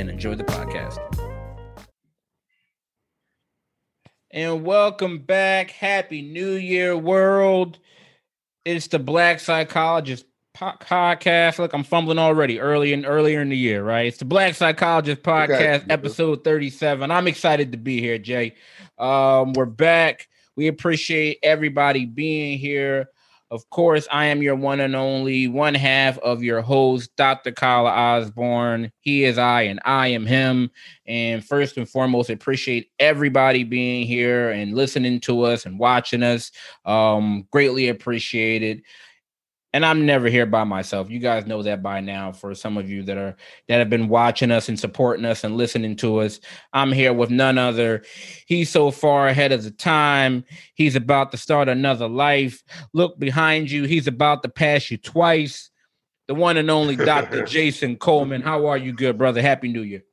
and enjoy the podcast. And welcome back. Happy New Year, world. It's the Black Psychologist podcast. Look, I'm fumbling already early and earlier in the year, right? It's the Black Psychologist podcast, episode 37. I'm excited to be here, Jay. Um, we're back. We appreciate everybody being here. Of course, I am your one and only one half of your host, Dr. Kyle Osborne. He is I, and I am him. And first and foremost, appreciate everybody being here and listening to us and watching us. Um, greatly appreciated and I'm never here by myself. You guys know that by now. For some of you that are that have been watching us and supporting us and listening to us, I'm here with none other. He's so far ahead of the time. He's about to start another life. Look behind you. He's about to pass you twice. The one and only Dr. Jason Coleman. How are you, good brother? Happy New Year.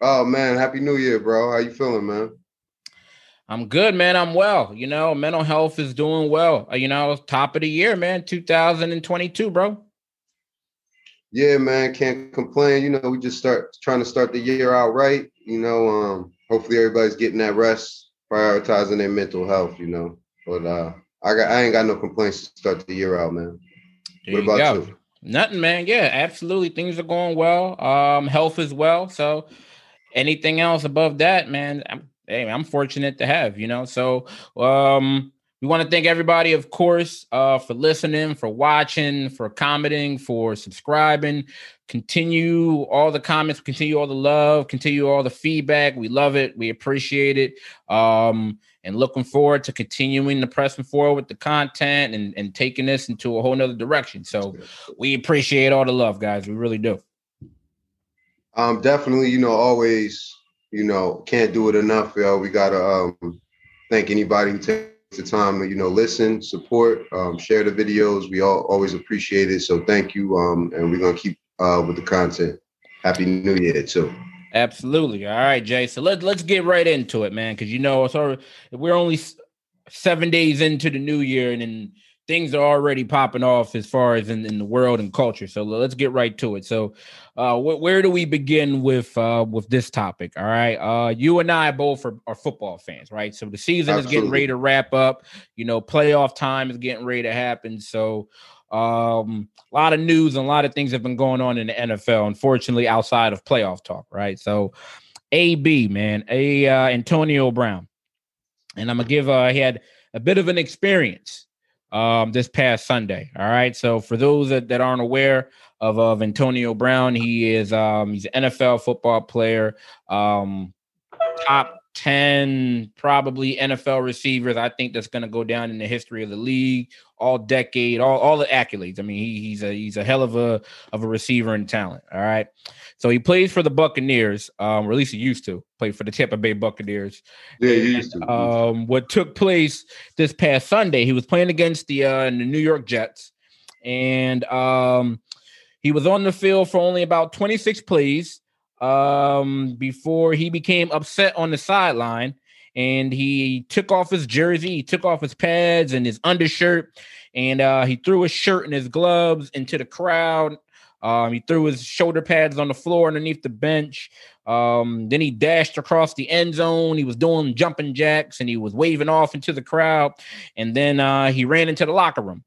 Oh man, happy New Year, bro. How you feeling, man? I'm good, man. I'm well. You know, mental health is doing well. Uh, you know, top of the year, man, 2022, bro. Yeah, man, can't complain. You know, we just start trying to start the year out right. You know, um, hopefully everybody's getting that rest, prioritizing their mental health. You know, but uh, I got I ain't got no complaints to start the year out, man. There what about you, you? Nothing, man. Yeah, absolutely. Things are going well. Um, health as well. So anything else above that, man, I'm hey, I'm fortunate to have, you know. So um we want to thank everybody, of course, uh, for listening, for watching, for commenting, for subscribing. Continue all the comments, continue all the love, continue all the feedback. We love it. We appreciate it. Um, and looking forward to continuing to pressing forward with the content and, and taking this into a whole nother direction. So we appreciate all the love, guys. We really do. Um, definitely, you know, always you know, can't do it enough, yo. We gotta um, thank anybody who takes the time to, you know, listen, support, um, share the videos. We all always appreciate it. So thank you. Um, and we're gonna keep uh with the content. Happy New Year too. Absolutely. All right, Jay. So let's let's get right into it, man. Because you know, we're only seven days into the new year, and then things are already popping off as far as in, in the world and culture. So let's get right to it. So, uh, wh- where do we begin with uh, with this topic? All right, uh, you and I both are, are football fans, right? So the season Absolutely. is getting ready to wrap up. You know, playoff time is getting ready to happen. So. Um, a lot of news and a lot of things have been going on in the NFL, unfortunately, outside of playoff talk, right? So, AB, man, a uh, Antonio Brown, and I'm gonna give uh, he had a bit of an experience um, this past Sunday. All right. So for those that, that aren't aware of, of Antonio Brown, he is um, he's an NFL football player, um, top 10 probably NFL receivers. I think that's going to go down in the history of the league, all decade, all, all the accolades. I mean, he, he's a he's a hell of a of a receiver and talent. All right. So he plays for the Buccaneers, um, or at least he used to play for the Tampa Bay Buccaneers. Yeah, he used to. Um, what took place this past Sunday, he was playing against the uh, the New York Jets, and um, he was on the field for only about 26 plays um, before he became upset on the sideline and he took off his jersey, he took off his pads and his undershirt, and uh, he threw his shirt and his gloves into the crowd. Um, he threw his shoulder pads on the floor underneath the bench. Um, then he dashed across the end zone. He was doing jumping jacks and he was waving off into the crowd. And then uh, he ran into the locker room.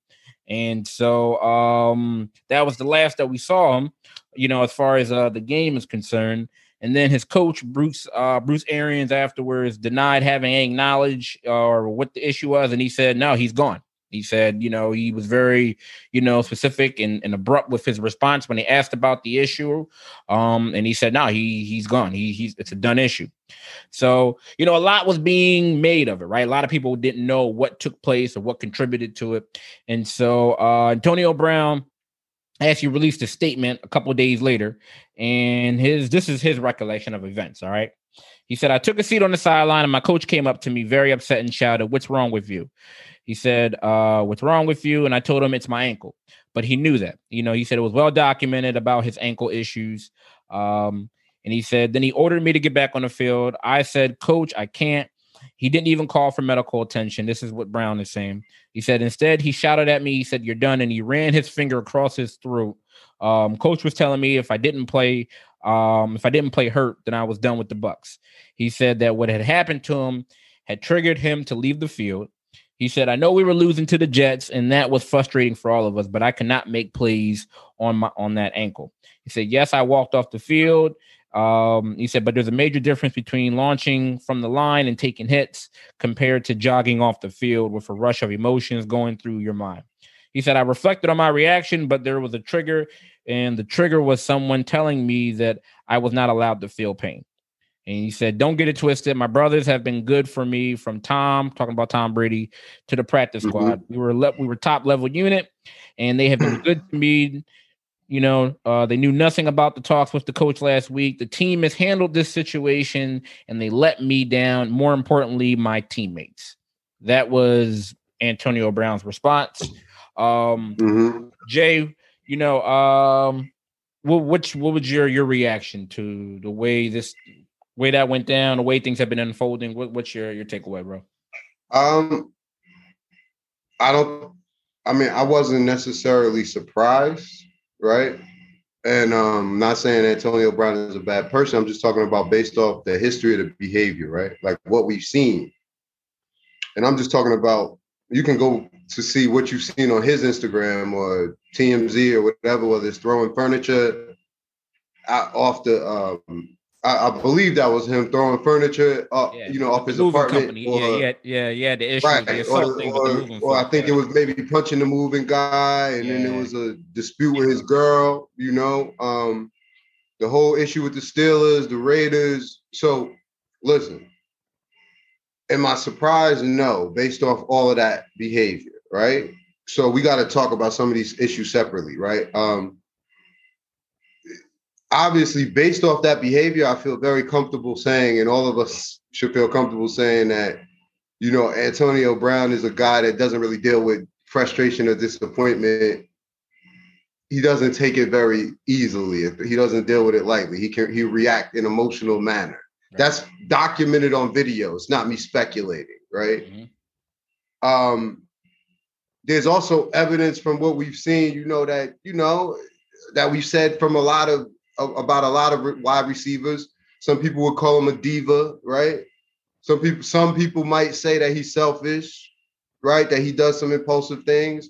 And so um, that was the last that we saw him, you know, as far as uh, the game is concerned. And then his coach Bruce uh, Bruce Arians afterwards denied having any knowledge or what the issue was, and he said no, he's gone. He said, you know, he was very, you know, specific and, and abrupt with his response when he asked about the issue. Um, and he said, no, he he's gone. He he's it's a done issue. So, you know, a lot was being made of it, right? A lot of people didn't know what took place or what contributed to it. And so uh Antonio Brown actually released a statement a couple days later, and his this is his recollection of events. All right. He said, I took a seat on the sideline and my coach came up to me very upset and shouted, What's wrong with you? He said, uh, What's wrong with you? And I told him it's my ankle. But he knew that. You know, he said it was well documented about his ankle issues. Um, and he said, Then he ordered me to get back on the field. I said, Coach, I can't. He didn't even call for medical attention. This is what Brown is saying. He said, Instead, he shouted at me. He said, You're done. And he ran his finger across his throat. Um, coach was telling me if I didn't play, um, if I didn't play hurt, then I was done with the Bucs. He said that what had happened to him had triggered him to leave the field. He said, I know we were losing to the Jets, and that was frustrating for all of us, but I could not make plays on my on that ankle. He said, Yes, I walked off the field. Um, he said, but there's a major difference between launching from the line and taking hits compared to jogging off the field with a rush of emotions going through your mind. He said, I reflected on my reaction, but there was a trigger, and the trigger was someone telling me that I was not allowed to feel pain. And he said, Don't get it twisted. My brothers have been good for me from Tom, talking about Tom Brady, to the practice mm-hmm. squad. We were le- we were top level unit, and they have been good to me. You know, uh, they knew nothing about the talks with the coach last week. The team has handled this situation and they let me down. More importantly, my teammates. That was Antonio Brown's response. Um, mm-hmm. Jay, you know, um, what what what was your your reaction to the way this way that went down, the way things have been unfolding? What, what's your your takeaway, bro? Um, I don't. I mean, I wasn't necessarily surprised, right? And um, not saying Antonio Brown is a bad person. I'm just talking about based off the history of the behavior, right? Like what we've seen. And I'm just talking about you can go to see what you've seen on his Instagram or TMZ or whatever, whether it's throwing furniture off the. Um, I, I, believe that was him throwing furniture up, yeah, you know, off his apartment. Company. Or, yeah, yeah, yeah, yeah. The issue, right. the or, or, or I think it was maybe punching the moving guy, and yeah. then there was a dispute with his girl. You know, um, the whole issue with the Steelers, the Raiders. So, listen, am I surprised? No, based off all of that behavior, right? So we got to talk about some of these issues separately, right? Um, obviously, based off that behavior, I feel very comfortable saying, and all of us should feel comfortable saying that, you know, Antonio Brown is a guy that doesn't really deal with frustration or disappointment. He doesn't take it very easily. He doesn't deal with it lightly. He can he react in emotional manner. That's documented on video. It's not me speculating, right? Mm-hmm. Um, there's also evidence from what we've seen, you know, that, you know, that we've said from a lot of about a lot of wide receivers. Some people would call him a diva, right? Some people, some people might say that he's selfish, right? That he does some impulsive things.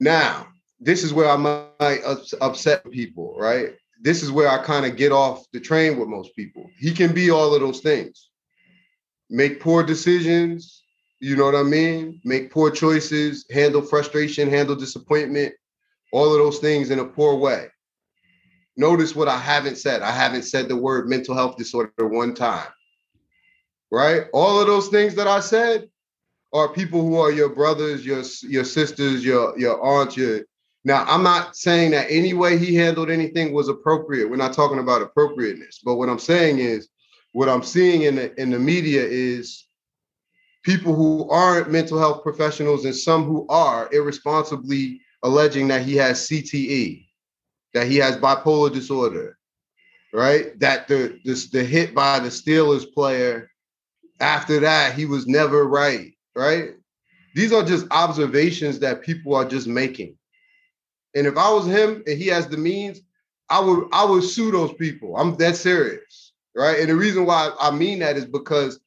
Now, this is where I might upset people, right? this is where I kind of get off the train with most people. He can be all of those things. Make poor decisions, you know what I mean? Make poor choices, handle frustration, handle disappointment, all of those things in a poor way. Notice what I haven't said. I haven't said the word mental health disorder one time. Right? All of those things that I said are people who are your brothers, your your sisters, your your aunts, your now, I'm not saying that any way he handled anything was appropriate. We're not talking about appropriateness. But what I'm saying is, what I'm seeing in the in the media is people who aren't mental health professionals and some who are irresponsibly alleging that he has CTE, that he has bipolar disorder, right? That the this the hit by the Steelers player after that he was never right, right? These are just observations that people are just making. And if I was him and he has the means, I would I would sue those people. I'm that serious, right? And the reason why I mean that is because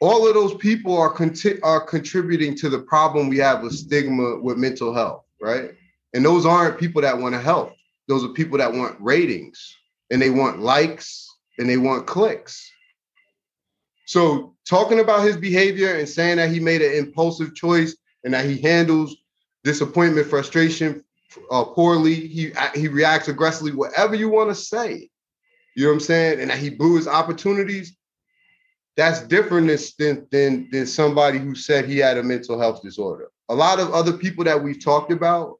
all of those people are conti- are contributing to the problem we have with stigma with mental health, right? And those aren't people that want to help. Those are people that want ratings and they want likes and they want clicks. So talking about his behavior and saying that he made an impulsive choice and that he handles disappointment, frustration, uh, poorly. He he reacts aggressively. Whatever you want to say, you know what I'm saying, and that he blew his opportunities. That's different than, than than somebody who said he had a mental health disorder. A lot of other people that we've talked about,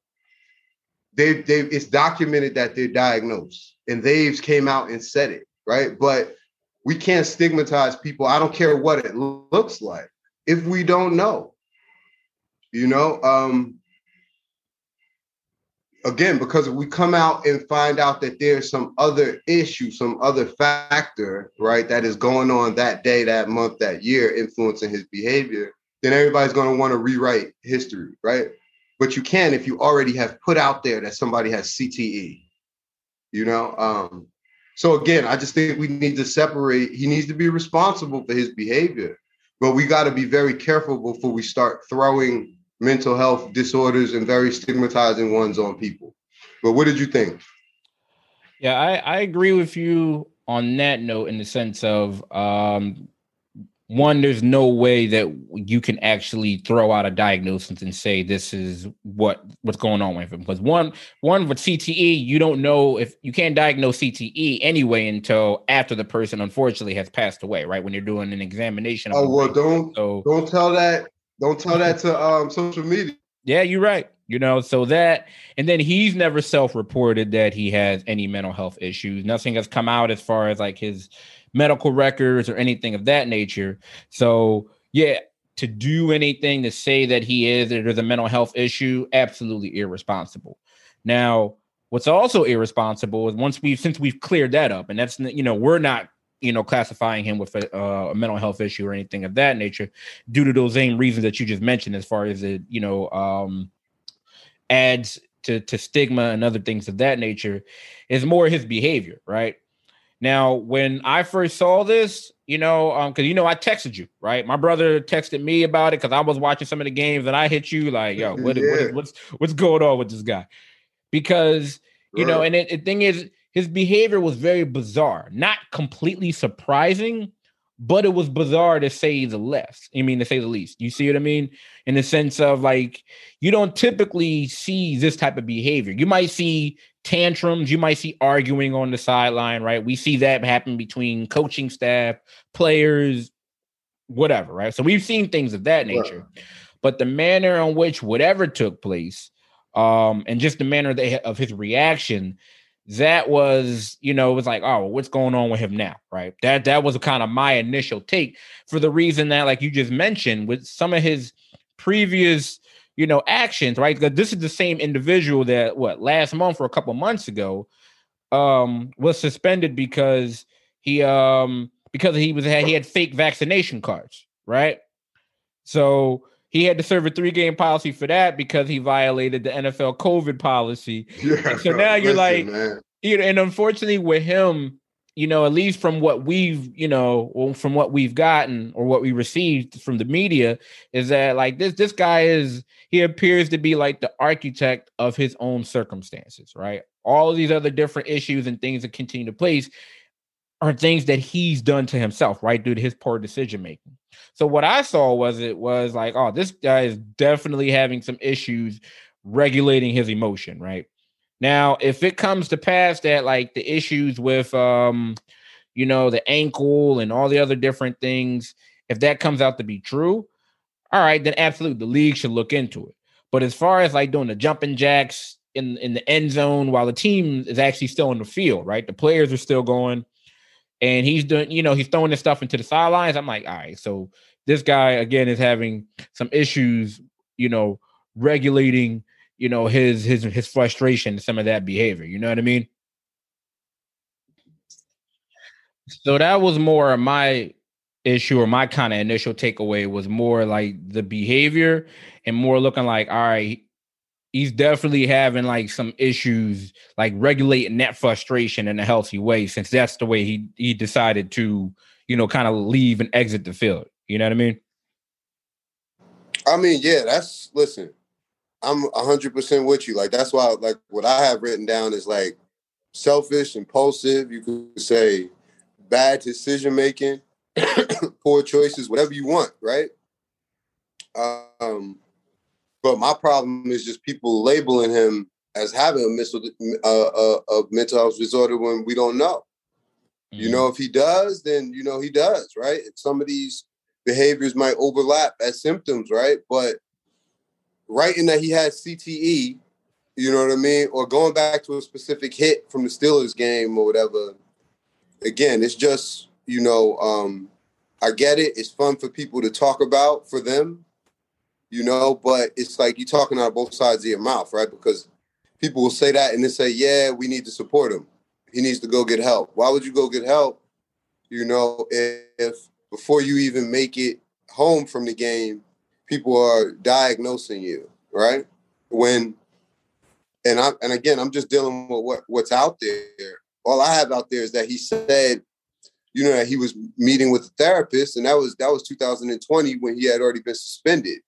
they they it's documented that they're diagnosed and they've came out and said it, right? But we can't stigmatize people. I don't care what it looks like if we don't know. You know, um, again, because we come out and find out that there's some other issue, some other factor, right, that is going on that day, that month, that year, influencing his behavior, then everybody's going to want to rewrite history, right? But you can if you already have put out there that somebody has CTE, you know. Um, so again, I just think we need to separate. He needs to be responsible for his behavior, but we got to be very careful before we start throwing mental health disorders and very stigmatizing ones on people. But what did you think? Yeah, I, I agree with you on that note in the sense of um, one, there's no way that you can actually throw out a diagnosis and say this is what what's going on with him. Because one, one with CTE, you don't know if you can't diagnose CTE anyway until after the person unfortunately has passed away, right? When you're doing an examination. Oh well, don't so, don't tell that don't tell that to um social media. Yeah, you're right. You know, so that and then he's never self-reported that he has any mental health issues. Nothing has come out as far as like his medical records or anything of that nature. So yeah, to do anything to say that he is or there's a mental health issue, absolutely irresponsible. Now, what's also irresponsible is once we've since we've cleared that up, and that's you know we're not you know, classifying him with a, uh, a, mental health issue or anything of that nature, due to those same reasons that you just mentioned, as far as it, you know, um, adds to to stigma and other things of that nature, is more his behavior, right? Now, when I first saw this, you know, um, because you know, I texted you, right? My brother texted me about it because I was watching some of the games, and I hit you like, "Yo, what, yeah. what, what's what's going on with this guy?" Because you right. know, and it, the thing is, his behavior was very bizarre, not completely surprising, but it was bizarre to say the least. I mean, to say the least. You see what I mean? In the sense of like, you don't typically see this type of behavior. You might see tantrums, you might see arguing on the sideline, right? We see that happen between coaching staff, players, whatever, right? So we've seen things of that nature. Right. But the manner in which whatever took place, um, and just the manner they, of his reaction that was, you know, it was like, oh, what's going on with him now? Right. That that was kind of my initial take for the reason that, like you just mentioned, with some of his previous, you know, actions, right? Because this is the same individual that what last month or a couple months ago um was suspended because he um because he was he had fake vaccination cards, right? So he had to serve a three game policy for that because he violated the NFL COVID policy. Yeah, so now you're listen, like, man. you know, and unfortunately with him, you know, at least from what we've, you know, from what we've gotten or what we received from the media, is that like this this guy is he appears to be like the architect of his own circumstances, right? All these other different issues and things that continue to place are things that he's done to himself, right? Due to his poor decision making. So what I saw was it was like, oh, this guy is definitely having some issues regulating his emotion, right? Now, if it comes to pass that like the issues with um, you know, the ankle and all the other different things, if that comes out to be true, all right, then absolutely the league should look into it. But as far as like doing the jumping jacks in in the end zone while the team is actually still in the field, right? The players are still going and he's doing, you know, he's throwing this stuff into the sidelines. I'm like, all right, so this guy again is having some issues, you know, regulating, you know, his his his frustration, some of that behavior. You know what I mean? So that was more my issue or my kind of initial takeaway was more like the behavior and more looking like, all right, he's definitely having like some issues like regulating that frustration in a healthy way since that's the way he he decided to you know kind of leave and exit the field you know what i mean i mean yeah that's listen i'm 100% with you like that's why like what i have written down is like selfish impulsive you could say bad decision making poor choices whatever you want right um but my problem is just people labeling him as having a mental, uh, uh, a mental health disorder when we don't know. Mm-hmm. You know, if he does, then you know he does, right? some of these behaviors might overlap as symptoms, right? But writing that he had CTE You know what I mean? Or going back to a specific hit from the Steelers game or whatever. Again, it's just, you know, um, I get it. It's fun for people to talk about for them, you know, but it's like you're talking out both sides of your mouth, right? Because people will say that and then say, yeah, we need to support him. He needs to go get help. Why would you go get help? You know, if, if before you even make it home from the game, people are diagnosing you, right? When and I and again, I'm just dealing with what what's out there. All I have out there is that he said, you know, that he was meeting with a therapist, and that was that was 2020 when he had already been suspended.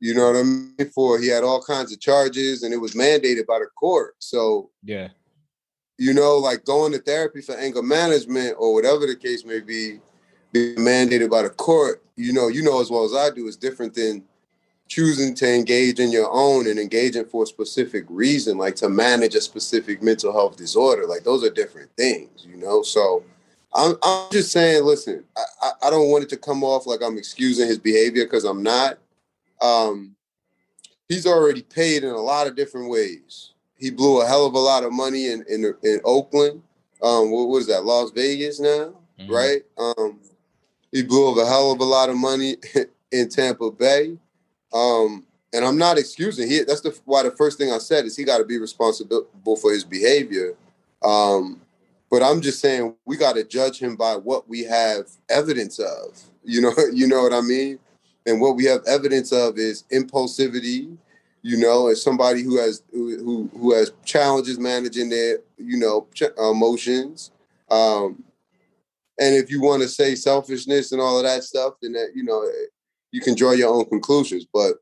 You know what I mean? For he had all kinds of charges, and it was mandated by the court. So yeah, you know, like going to therapy for anger management or whatever the case may be, being mandated by the court. You know, you know as well as I do, is different than choosing to engage in your own and engaging for a specific reason, like to manage a specific mental health disorder. Like those are different things, you know. So I'm I'm just saying, listen, I, I, don't want it to come off like I'm excusing his behavior because I'm not. Um, he's already paid in a lot of different ways. He blew a hell of a lot of money in in, in Oakland. Um, what was that? Las Vegas now, mm-hmm. right? Um, he blew up a hell of a lot of money in Tampa Bay. Um, and I'm not excusing. He that's the why the first thing I said is he got to be responsible for his behavior. Um, but I'm just saying we got to judge him by what we have evidence of. You know, you know what I mean. And what we have evidence of is impulsivity. You know, as somebody who has who who has challenges managing their you know emotions. Um, and if you want to say selfishness and all of that stuff, then that you know you can draw your own conclusions. But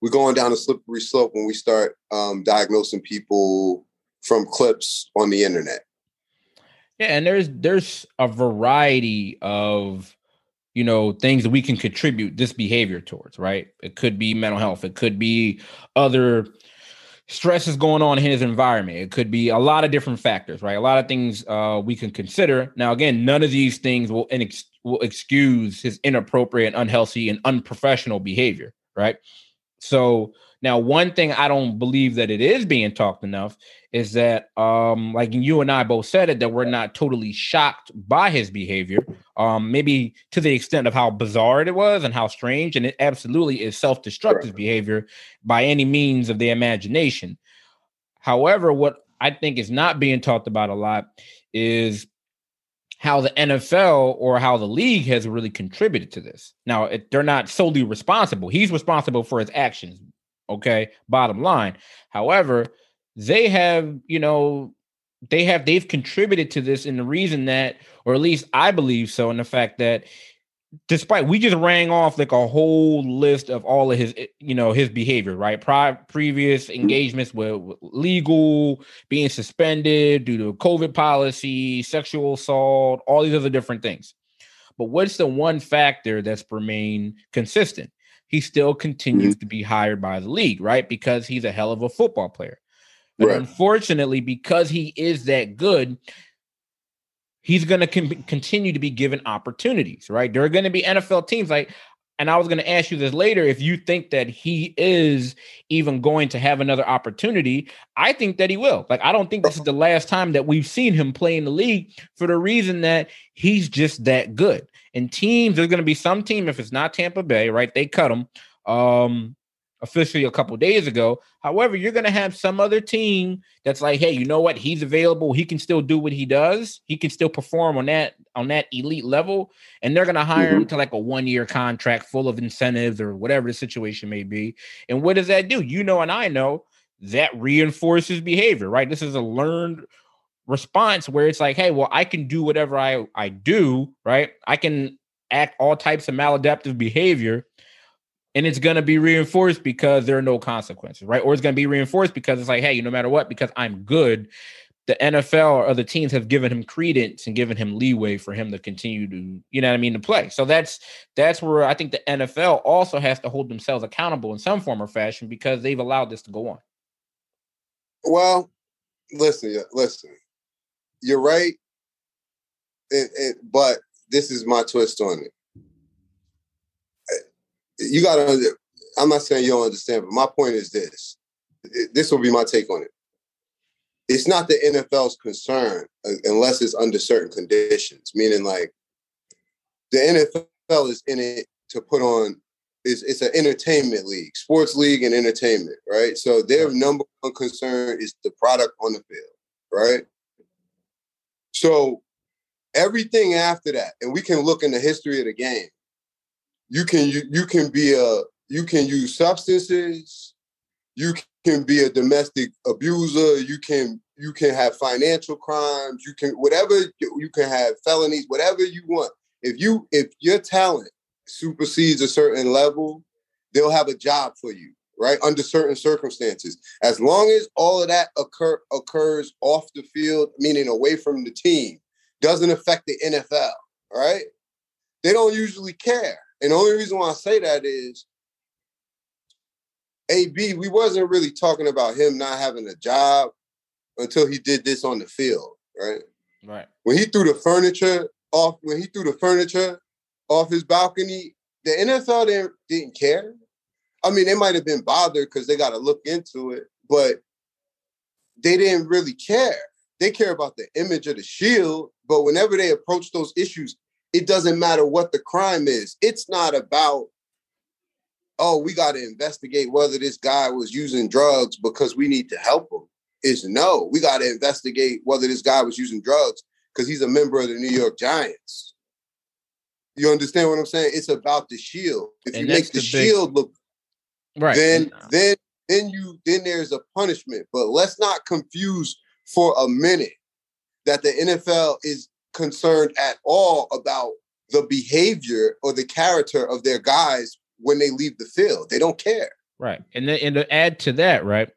we're going down a slippery slope when we start um, diagnosing people from clips on the internet. Yeah, and there's there's a variety of you know things that we can contribute this behavior towards, right? It could be mental health, it could be other stress is going on in his environment. It could be a lot of different factors, right? A lot of things uh, we can consider. Now, again, none of these things will inex- will excuse his inappropriate, unhealthy, and unprofessional behavior, right? So now, one thing I don't believe that it is being talked enough is that, um, like you and I both said it, that we're not totally shocked by his behavior. Um, maybe to the extent of how bizarre it was and how strange, and it absolutely is self-destructive behavior by any means of the imagination. However, what I think is not being talked about a lot is how the NFL or how the league has really contributed to this. Now, it, they're not solely responsible. He's responsible for his actions. Okay, bottom line. However, they have, you know, they have they've contributed to this in the reason that, or at least I believe so, in the fact that despite we just rang off like a whole list of all of his eh, you know his behavior right Pri- previous mm-hmm. engagements with, with, legal being suspended due to covid policy sexual assault all these other different things but what's the one factor that's remained consistent he still continues mm-hmm. to be hired by the league right because he's a hell of a football player but right. unfortunately because he is that good he's going to con- continue to be given opportunities, right? There are going to be NFL teams like, and I was going to ask you this later. If you think that he is even going to have another opportunity, I think that he will. Like, I don't think this is the last time that we've seen him play in the league for the reason that he's just that good. And teams, there's going to be some team, if it's not Tampa Bay, right? They cut them Um, officially a couple days ago. However, you're going to have some other team that's like, hey, you know what? He's available. He can still do what he does. He can still perform on that on that elite level, and they're going to hire mm-hmm. him to like a one year contract full of incentives or whatever the situation may be. And what does that do? You know, and I know that reinforces behavior, right? This is a learned response where it's like, hey, well, I can do whatever I I do, right? I can act all types of maladaptive behavior and it's going to be reinforced because there are no consequences, right? Or it's going to be reinforced because it's like, hey, you no matter what, because I'm good, the NFL or other teams have given him credence and given him leeway for him to continue to, you know what I mean, to play. So that's that's where I think the NFL also has to hold themselves accountable in some form or fashion because they've allowed this to go on. Well, listen, listen, you're right, it, it, but this is my twist on it you got to. I'm not saying you don't understand, but my point is this: this will be my take on it. It's not the NFL's concern unless it's under certain conditions, meaning like the NFL is in it to put on is it's an entertainment league, sports league and entertainment, right? So their number one concern is the product on the field, right? So everything after that, and we can look in the history of the game. You can you, you can be a you can use substances, you can be a domestic abuser, you can you can have financial crimes, you can whatever you can have felonies, whatever you want. If you if your talent supersedes a certain level, they'll have a job for you, right? Under certain circumstances. As long as all of that occur occurs off the field, meaning away from the team, doesn't affect the NFL, right? They don't usually care. And the only reason why I say that is AB, we wasn't really talking about him not having a job until he did this on the field, right? Right. When he threw the furniture off, when he threw the furniture off his balcony, the NFL didn't, didn't care. I mean, they might have been bothered because they got to look into it, but they didn't really care. They care about the image of the shield, but whenever they approach those issues, it doesn't matter what the crime is. It's not about, oh, we got to investigate whether this guy was using drugs because we need to help him. Is no, we got to investigate whether this guy was using drugs because he's a member of the New York Giants. You understand what I'm saying? It's about the shield. If and you make the, the shield look right, then then then you then there's a punishment. But let's not confuse for a minute that the NFL is concerned at all about the behavior or the character of their guys when they leave the field. They don't care. Right. And then and to add to that, right?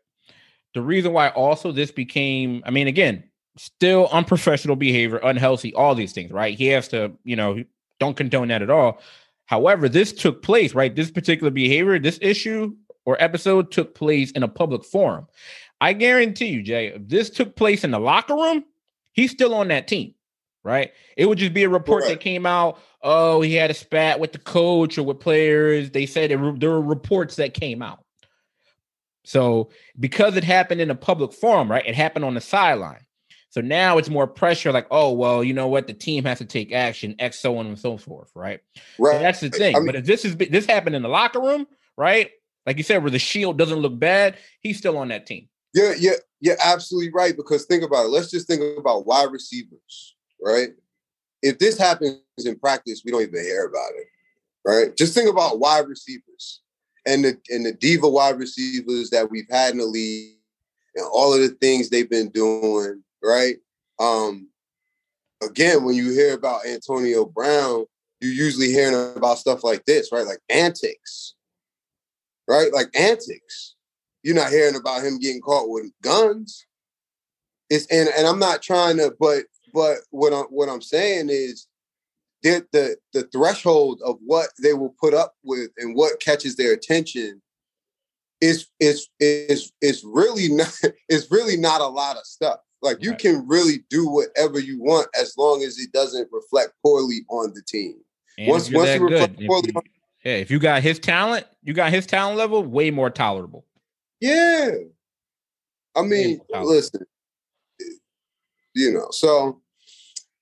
The reason why also this became, I mean, again, still unprofessional behavior, unhealthy, all these things, right? He has to, you know, don't condone that at all. However, this took place, right? This particular behavior, this issue or episode took place in a public forum. I guarantee you, Jay, if this took place in the locker room, he's still on that team, right? It would just be a report right. that came out. Oh, he had a spat with the coach or with players. They said there were reports that came out. So because it happened in a public forum, right? It happened on the sideline. So now it's more pressure, like, oh, well, you know what? The team has to take action, X, so on and so forth, right? Right. So that's the thing. I mean, but if this is this happened in the locker room, right? Like you said, where the shield doesn't look bad, he's still on that team. Yeah, yeah, you're absolutely right. Because think about it. Let's just think about wide receivers, right? If this happens in practice, we don't even hear about it, right? Just think about wide receivers and the and the diva wide receivers that we've had in the league and all of the things they've been doing right? Um, again, when you hear about Antonio Brown, you're usually hearing about stuff like this, right? Like antics, right? Like antics. You're not hearing about him getting caught with guns. It's and and I'm not trying to, but but what I'm what I'm saying is that the the threshold of what they will put up with and what catches their attention is is is is really not is really not a lot of stuff. Like you right. can really do whatever you want as long as it doesn't reflect poorly on the team. And once once you reflect good, poorly, if you, on, yeah, if you got his talent, you got his talent level, way more tolerable. Yeah, I mean, listen, you know. So,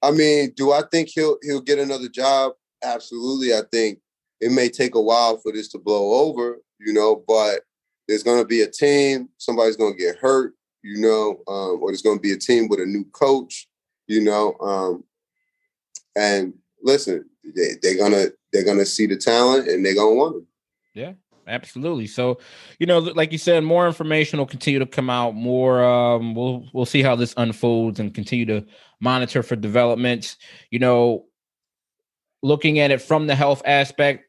I mean, do I think he'll he'll get another job? Absolutely. I think it may take a while for this to blow over, you know, but there's going to be a team. Somebody's going to get hurt you know, um, or there's going to be a team with a new coach, you know. Um, and listen, they, they're gonna they're gonna see the talent and they're gonna want them. Yeah, absolutely. So, you know, like you said, more information will continue to come out. More, um, we'll we'll see how this unfolds and continue to monitor for developments. You know, looking at it from the health aspect,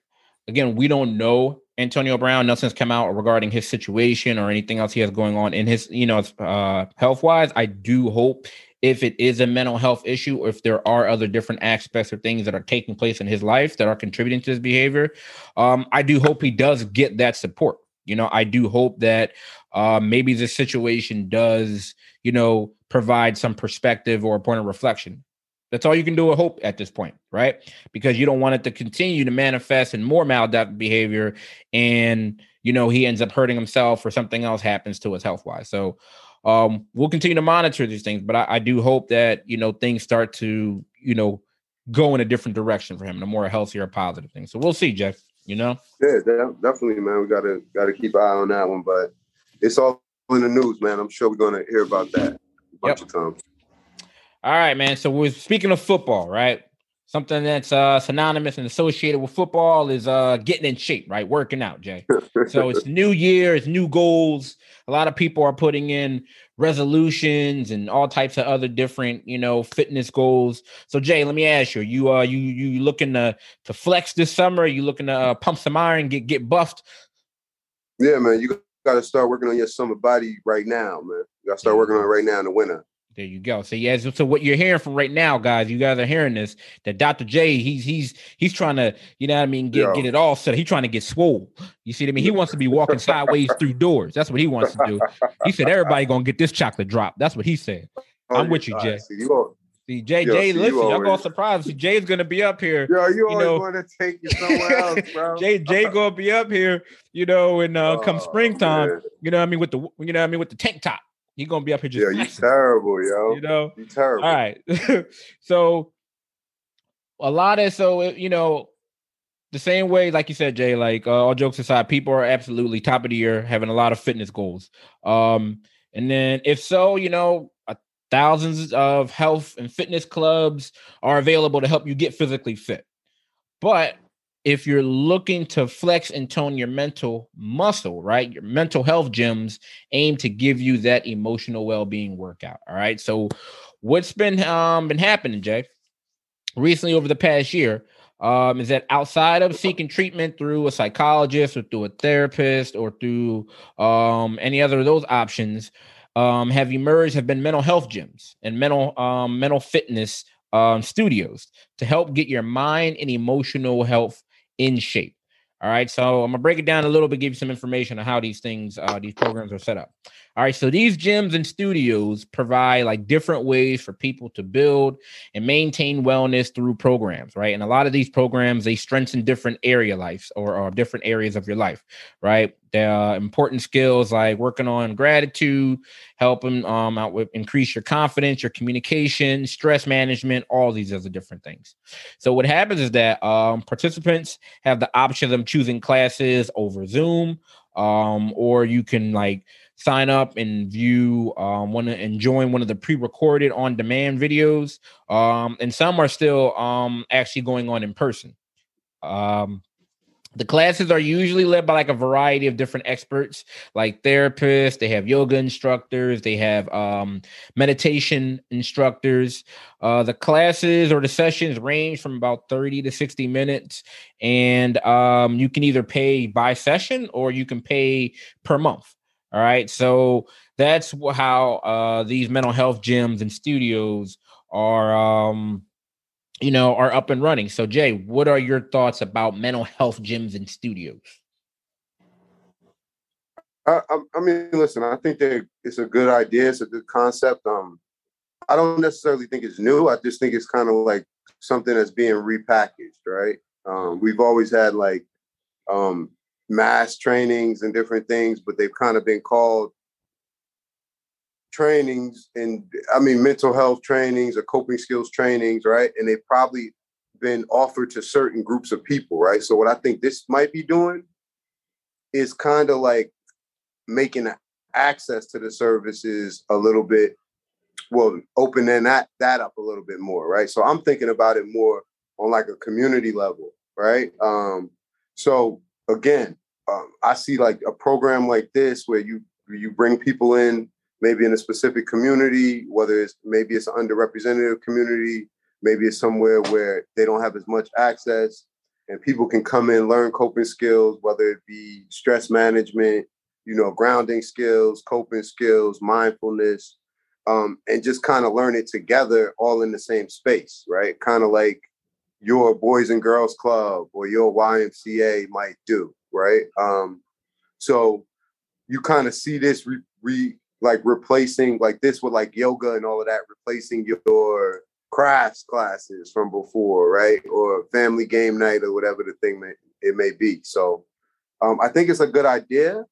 again, we don't know Antonio Brown. Nothing's come out regarding his situation or anything else he has going on in his, you know, uh, health wise. I do hope if it is a mental health issue or if there are other different aspects or things that are taking place in his life that are contributing to his behavior, um, I do hope he does get that support. You know, I do hope that uh, maybe this situation does, you know, provide some perspective or a point of reflection that's all you can do with hope at this point, right? Because you don't want it to continue to manifest in more maladaptive behavior and you know, he ends up hurting himself or something else happens to us health wise. So um, we'll continue to monitor these things, but I, I, do hope that you know things start to you know go in a different direction for him, and a more healthier, positive thing. So we'll see, Jeff. You know? Yeah, definitely, man. We gotta gotta keep an eye on that one, but it's all in the news, man. I'm sure we're gonna hear about that a bunch yep. of times. All right, man. So we're speaking of football, right? Something that's uh, synonymous and associated with football is uh, getting in shape, right? Working out, Jay. so it's new year, it's new goals. A lot of people are putting in resolutions and all types of other different, you know, fitness goals. So Jay, let me ask you: you uh, you you looking to to flex this summer? Are you looking to uh, pump some iron, get get buffed? Yeah, man. You got to start working on your summer body right now, man. You got to start working on it right now in the winter. There you go. So yes, so what you're hearing from right now, guys, you guys are hearing this that Dr. J, he's he's he's trying to, you know what I mean, get get it all set. He's trying to get swole. You see what I mean? He wants to be walking sideways through doors. That's what he wants to do. He said everybody gonna get this chocolate drop. That's what he said. Oh, I'm with you, Jay. See, you see, Jay, yo, Jay, see, listen, y'all gonna surprise. See, Jay's gonna be up here. Yo, you, you always know, want to take you somewhere else, bro. Jay, Jay gonna be up here, you know, and uh, come oh, springtime, man. you know what I mean, with the you know what I mean, with the tank top. He gonna be up here just. Yeah, you terrible, yo. You know, you terrible. All right. so a lot of so you know the same way, like you said, Jay. Like uh, all jokes aside, people are absolutely top of the year having a lot of fitness goals. Um, and then if so, you know, thousands of health and fitness clubs are available to help you get physically fit. But if you're looking to flex and tone your mental muscle, right? Your mental health gyms aim to give you that emotional well-being workout. All right. So what's been um been happening, Jay, recently over the past year, um, is that outside of seeking treatment through a psychologist or through a therapist or through um any other of those options, um, have emerged have been mental health gyms and mental um mental fitness um, studios to help get your mind and emotional health in shape. All right, so I'm gonna break it down a little bit, give you some information on how these things, uh, these programs are set up. All right, so these gyms and studios provide like different ways for people to build and maintain wellness through programs, right? And a lot of these programs they strengthen different area lives or, or different areas of your life, right? Are important skills like working on gratitude, helping um, out with increase your confidence, your communication, stress management, all these other different things. So what happens is that um, participants have the option of choosing classes over Zoom, um, or you can like sign up and view um, one and join one of the pre-recorded on-demand videos. Um, and some are still um, actually going on in person. Um, the classes are usually led by like a variety of different experts, like therapists. They have yoga instructors. They have um, meditation instructors. Uh, the classes or the sessions range from about thirty to sixty minutes, and um, you can either pay by session or you can pay per month. All right, so that's how uh, these mental health gyms and studios are. Um, you know, are up and running. So, Jay, what are your thoughts about mental health gyms and studios? I, I, mean, listen, I think that it's a good idea. It's a good concept. Um, I don't necessarily think it's new. I just think it's kind of like something that's being repackaged, right? Um, we've always had like um, mass trainings and different things, but they've kind of been called trainings and I mean mental health trainings or coping skills trainings, right? And they've probably been offered to certain groups of people, right? So what I think this might be doing is kind of like making access to the services a little bit well opening that that up a little bit more right so i'm thinking about it more on like a community level right um so again um, i see like a program like this where you you bring people in maybe in a specific community, whether it's maybe it's an underrepresented community, maybe it's somewhere where they don't have as much access, and people can come in, learn coping skills, whether it be stress management, you know, grounding skills, coping skills, mindfulness, um, and just kind of learn it together all in the same space, right? Kind of like your Boys and Girls Club or your YMCA might do, right? Um, so you kind of see this re, re, like replacing like this with like yoga and all of that, replacing your crafts classes from before, right? Or family game night or whatever the thing may, it may be. So Um, I think it's a good idea.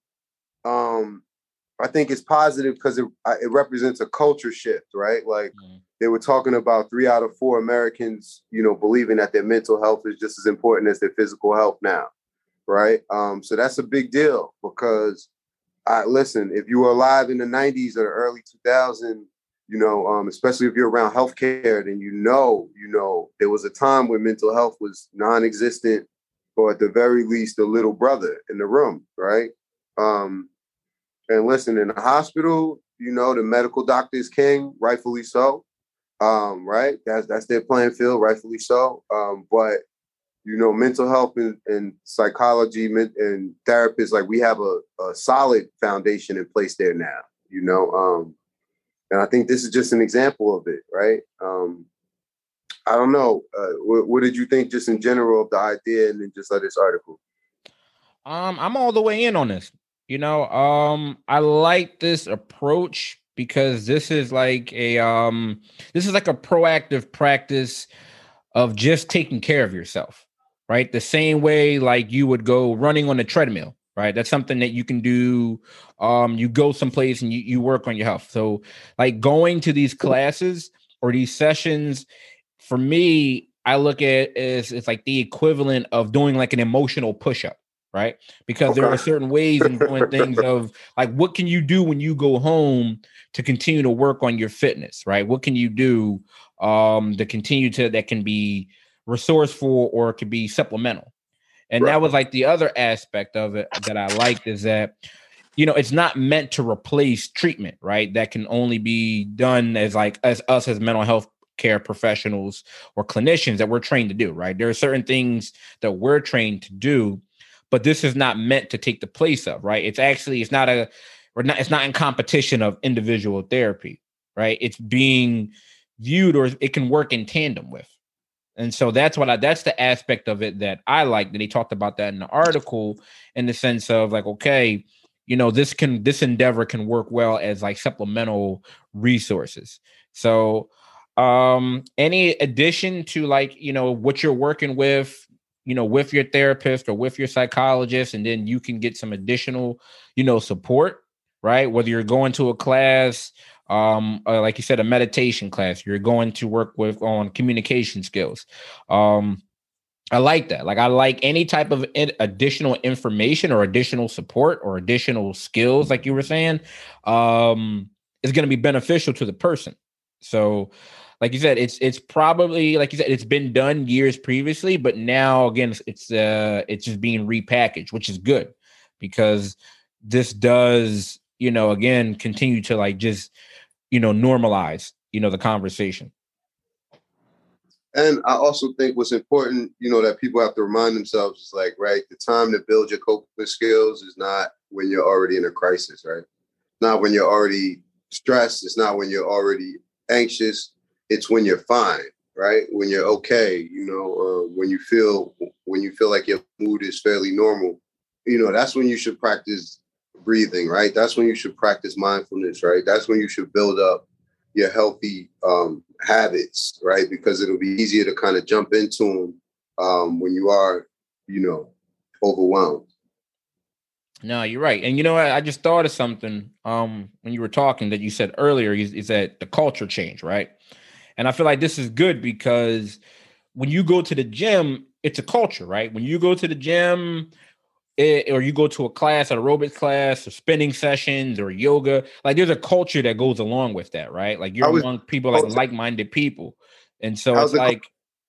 Um, I think it's positive because it it represents a culture shift, right? Like mm-hmm. they were talking about three out of four Americans, you know, believing that their mental health is just as important as their physical health now, right? Um, so that's a big deal because I listen. If you were alive in the '90s or the early 2000s, you know, um, especially if you're around healthcare, then you know, you know, there was a time when mental health was non-existent, or at the very least, a little brother in the room, right? Um, and listen, in the hospital, you know, the medical doctor is king, rightfully so. Um, right? That's that's their playing field, rightfully so. Um, but you know, mental health and, and psychology and therapists, like we have a, a solid foundation in place there now, you know. Um, and I think this is just an example of it, right? Um, I don't know. Uh, what, what, did you think, just in general, of the idea, and then just of this article? Um, I'm all the way in on this. You know, um, I like this approach because this is like a um, this is like a proactive practice of just taking care of yourself, right? The same way like you would go running on a treadmill, right? That's something that you can do. Um, you go someplace and you, you work on your health. So, like going to these classes or these sessions, for me, I look at it as it's like the equivalent of doing like an emotional push up right? Because okay. there are certain ways in doing things of like what can you do when you go home to continue to work on your fitness, right? What can you do um to continue to that can be resourceful or it could be supplemental. And right. that was like the other aspect of it that I liked is that you know it's not meant to replace treatment, right? That can only be done as like as us as mental health care professionals or clinicians that we're trained to do, right? There are certain things that we're trained to do but this is not meant to take the place of right it's actually it's not a not it's not in competition of individual therapy right it's being viewed or it can work in tandem with and so that's what I that's the aspect of it that I like that he talked about that in the article in the sense of like okay you know this can this endeavor can work well as like supplemental resources so um any addition to like you know what you're working with you know, with your therapist or with your psychologist, and then you can get some additional, you know, support, right? Whether you're going to a class, um, uh, like you said, a meditation class, you're going to work with on communication skills. Um, I like that. Like I like any type of additional information or additional support or additional skills, like you were saying, um, is going to be beneficial to the person. So like you said, it's it's probably like you said, it's been done years previously, but now again, it's uh it's just being repackaged, which is good because this does, you know, again, continue to like just, you know, normalize, you know, the conversation. And I also think what's important, you know, that people have to remind themselves is like, right, the time to build your coping skills is not when you're already in a crisis, right? Not when you're already stressed. It's not when you're already anxious it's when you're fine, right? When you're okay, you know, uh, when you feel when you feel like your mood is fairly normal, you know, that's when you should practice breathing, right? That's when you should practice mindfulness, right? That's when you should build up your healthy um, habits, right? Because it'll be easier to kind of jump into them um, when you are, you know, overwhelmed. No, you're right. And you know, I, I just thought of something um, when you were talking that you said earlier is, is that the culture change, right? And I feel like this is good because when you go to the gym, it's a culture, right? When you go to the gym, it, or you go to a class, an aerobics class, or spinning sessions, or yoga, like there's a culture that goes along with that, right? Like you're was, among people like like-minded people, and so it's like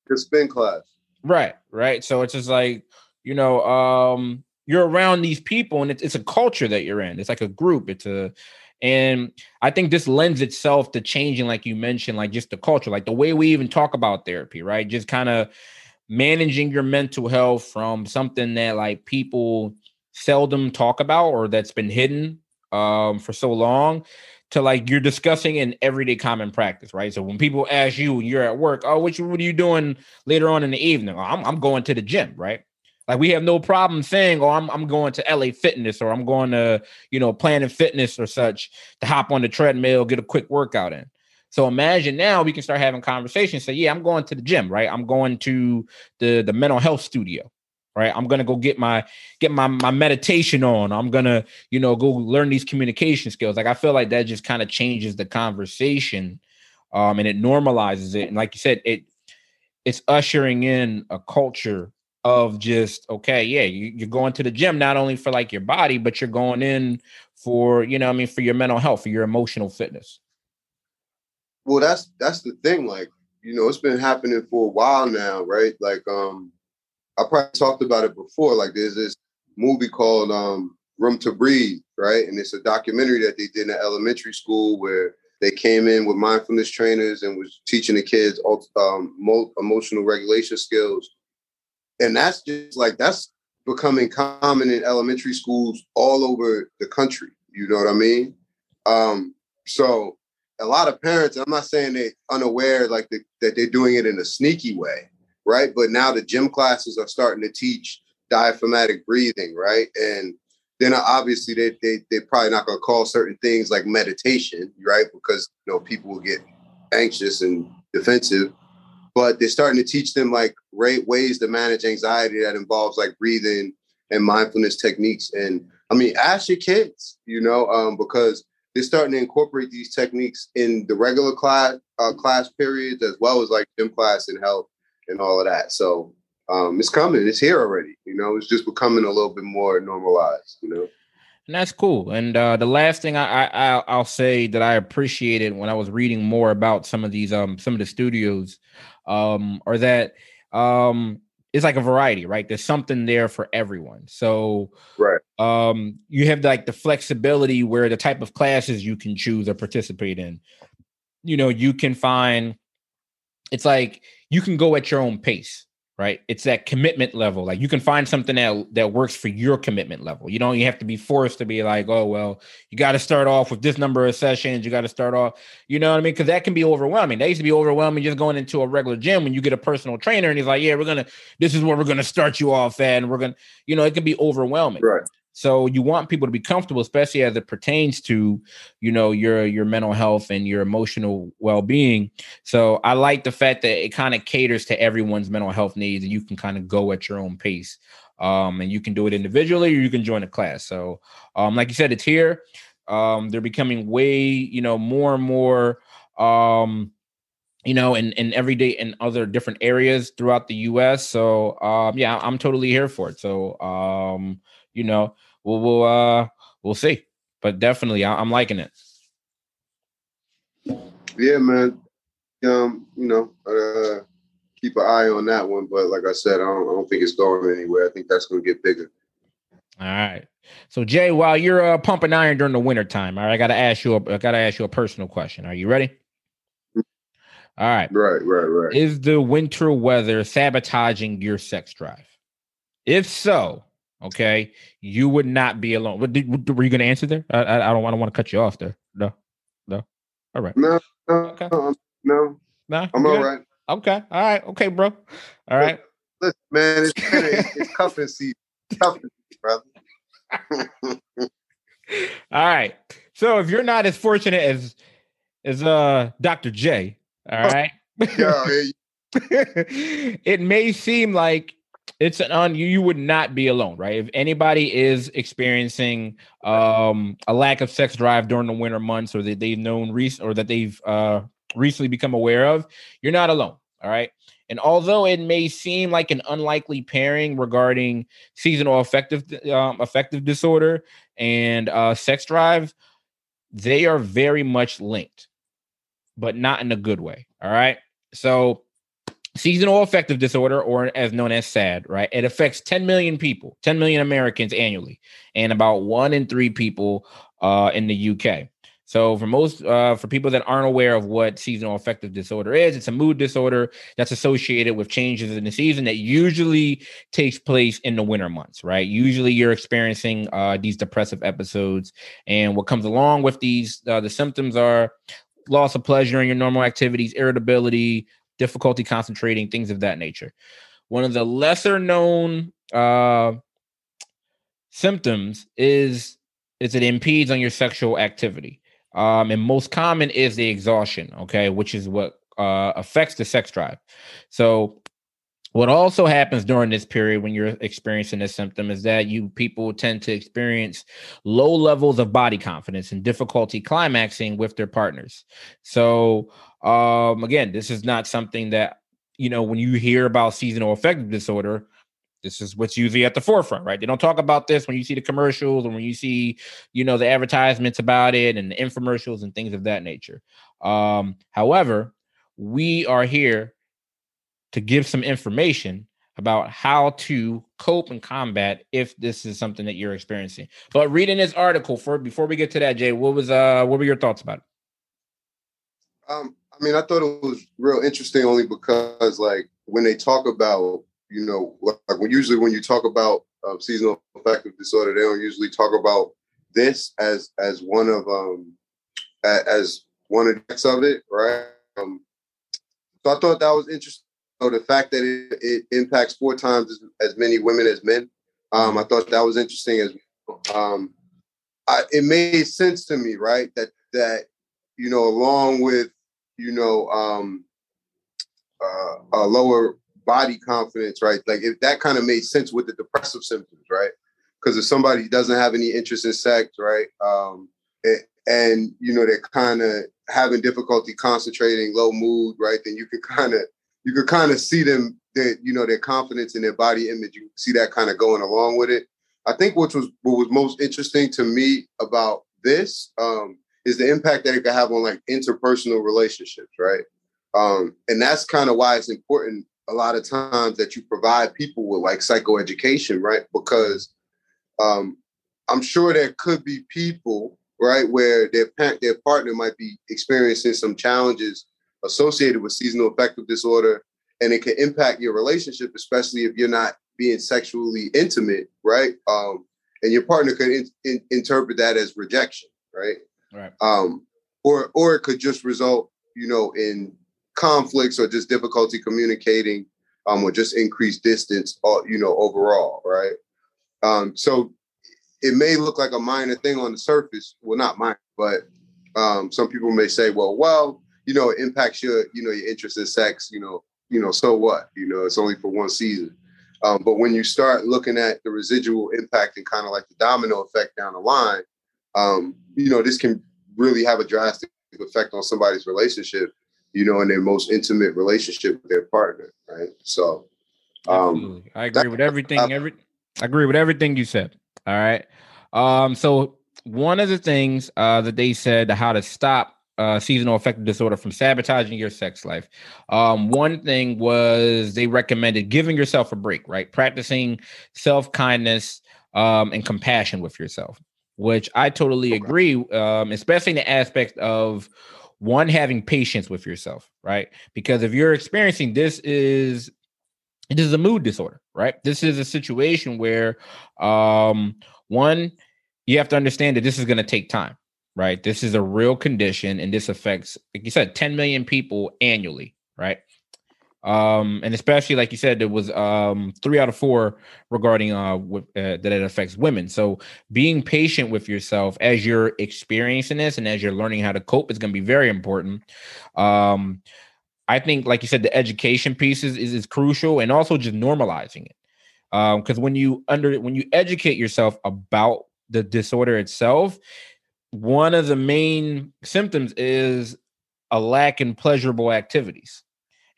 the spin class, right? Right. So it's just like you know, um, you're around these people, and it's it's a culture that you're in. It's like a group. It's a and I think this lends itself to changing, like you mentioned, like just the culture, like the way we even talk about therapy, right? Just kind of managing your mental health from something that like people seldom talk about or that's been hidden um, for so long to like you're discussing in everyday common practice, right? So when people ask you when you're at work, oh, what, you, what are you doing later on in the evening? Oh, I'm, I'm going to the gym, right? Like we have no problem saying, "Oh, I'm I'm going to LA Fitness or I'm going to you know Planet Fitness or such to hop on the treadmill, get a quick workout in." So imagine now we can start having conversations. Say, "Yeah, I'm going to the gym, right? I'm going to the the mental health studio." right i'm gonna go get my get my my meditation on i'm gonna you know go learn these communication skills like i feel like that just kind of changes the conversation um and it normalizes it and like you said it it's ushering in a culture of just okay yeah you, you're going to the gym not only for like your body but you're going in for you know i mean for your mental health for your emotional fitness well that's that's the thing like you know it's been happening for a while now right like um I probably talked about it before. Like there's this movie called um, Room to Breathe, right? And it's a documentary that they did in elementary school where they came in with mindfulness trainers and was teaching the kids um, emotional regulation skills. And that's just like that's becoming common in elementary schools all over the country. You know what I mean? Um, so a lot of parents, I'm not saying they're unaware like the, that they're doing it in a sneaky way, right? But now the gym classes are starting to teach diaphragmatic breathing, right? And then obviously they they they're probably not going to call certain things like meditation, right? Because you know people will get anxious and defensive. But they're starting to teach them like great ways to manage anxiety that involves like breathing and mindfulness techniques. And I mean, ask your kids, you know, um, because they're starting to incorporate these techniques in the regular class uh, class periods as well as like gym class and health and all of that. So um, it's coming. It's here already. You know, it's just becoming a little bit more normalized. You know. And that's cool. And uh, the last thing I, I I'll say that I appreciated when I was reading more about some of these um some of the studios, um, are that um it's like a variety, right? There's something there for everyone. So right. um you have like the flexibility where the type of classes you can choose or participate in. You know, you can find it's like you can go at your own pace right? It's that commitment level. Like you can find something that that works for your commitment level. You don't you have to be forced to be like oh well you got to start off with this number of sessions. You got to start off you know what i mean? Because that can be overwhelming. That used to be overwhelming just going into a regular gym when you get a personal trainer and he's like yeah we're gonna this is where we're gonna start you off at and we're gonna you know it can be overwhelming. Right so you want people to be comfortable, especially as it pertains to, you know, your your mental health and your emotional well-being. So I like the fact that it kind of caters to everyone's mental health needs and you can kind of go at your own pace. Um, and you can do it individually or you can join a class. So um, like you said, it's here. Um, they're becoming way, you know, more and more um you know, in, in everyday in other different areas throughout the US. So um yeah, I'm totally here for it. So um you know, we'll we'll uh we'll see. But definitely, I, am liking it. Yeah, man. Um, you know, uh, keep an eye on that one. But like I said, I don't, I don't think it's going anywhere. I think that's going to get bigger. All right. So Jay, while you're uh, pumping iron during the winter time, all right, I got to ask you. A, I got to ask you a personal question. Are you ready? All right. Right. Right. Right. Is the winter weather sabotaging your sex drive? If so, okay, you would not be alone. What, did, were you going to answer there? I, I, I don't want to want to cut you off there. No, no. All right. No, no, okay. no, no. no I'm all right. Okay. All right. Okay, bro. All right. Listen, man, it's it's, it's cuffing season. Cuffing brother. all right. So if you're not as fortunate as as uh Dr. J, all right. yeah, it may seem like it's an on you you would not be alone right? If anybody is experiencing um a lack of sex drive during the winter months or that they've known recent or that they've uh recently become aware of you're not alone all right? And although it may seem like an unlikely pairing regarding seasonal affective um, affective disorder and uh, sex drive they are very much linked but not in a good way all right? So seasonal affective disorder or as known as sad right? It affects 10 million people 10 million americans annually and about one in three people uh, in the uk so for most uh, for people that aren't aware of what seasonal affective disorder is it's a mood disorder that's associated with changes in the season that usually takes place in the winter months right? Usually you're experiencing uh, these depressive episodes and what comes along with these uh, the symptoms are loss of pleasure in your normal activities irritability difficulty concentrating, things of that nature. One of the lesser known uh, symptoms is is it impedes on your sexual activity. Um, and most common is the exhaustion, okay, which is what uh, affects the sex drive. So what also happens during this period when you're experiencing this symptom is that you people tend to experience low levels of body confidence and difficulty climaxing with their partners. So, um, again, this is not something that you know when you hear about seasonal affective disorder. This is what's usually at the forefront, right? They don't talk about this when you see the commercials and when you see, you know, the advertisements about it and the infomercials and things of that nature. Um, however, we are here to give some information about how to cope and combat if this is something that you're experiencing. But reading this article for before we get to that, Jay, what was uh what were your thoughts about it? Um, I mean, I thought it was real interesting only because like when they talk about, you know, like when usually when you talk about um, seasonal affective disorder, they don't usually talk about this as as one of um as one of it, right? Um, so I thought that was interesting so the fact that it, it impacts four times as, as, many women as men, um, I thought that was interesting. As um, I, it made sense to me, right? That that you know, along with you know, um, uh, a lower body confidence, right? Like if that kind of made sense with the depressive symptoms, right? Because if somebody doesn't have any interest in sex, right, um, it, and you know they're kind of having difficulty concentrating, low mood, right? Then you can kind of you could kind of see them that you know their confidence in their body image. You see that kind of going along with it. I think what was what was most interesting to me about this um, is the impact that it could have on like interpersonal relationships, right? Um, and that's kind of why it's important a lot of times that you provide people with like psychoeducation, right? Because um, I'm sure there could be people, right, where their their partner might be experiencing some challenges associated with seasonal affective disorder, and it can impact your relationship, especially if you're not being sexually intimate, right? Um, and your partner could in, in, interpret that as rejection, right? Right. Um, or or it could just result, you know, in conflicts or just difficulty communicating, um, or just increased distance, or uh, you know, overall, right? Um, so it may look like a minor thing on the surface. Well, not minor, but um, some people may say, well, well, you know, it impacts your, you know, your interest in sex, you know, you know, so what? You know, it's only for one season. Um, but when you start looking at the residual impact and kind of like the domino effect down the line, um, you know, this can really have a drastic effect on somebody's relationship, you know, in their most intimate relationship with their partner, right? So, um, I agree that, with everything. every I agree with everything you said. All right. Um, so one of the things uh, that they said how to stop uh, seasonal affective disorder from sabotaging your sex life. Um, one thing was they recommended giving yourself a break, right? Practicing self kindness um, and compassion with yourself, which I totally agree, um, especially in the aspect of one having patience with yourself, right? Because if you're experiencing this is this is a mood disorder, right? This is a situation where um, one you have to understand that this is going to take time right? This is a real condition, and this affects, like you said, 10 million people annually, right? Um, and especially like you said, there was um three out of four regarding uh, with, uh that it affects women. So being patient with yourself as you're experiencing this and as you're learning how to cope is going to be very important. Um, I think, like you said, the education piece is, is, is crucial, and also just normalizing it. Um, because when you under when you educate yourself about the disorder itself, one of the main symptoms is a lack in pleasurable activities.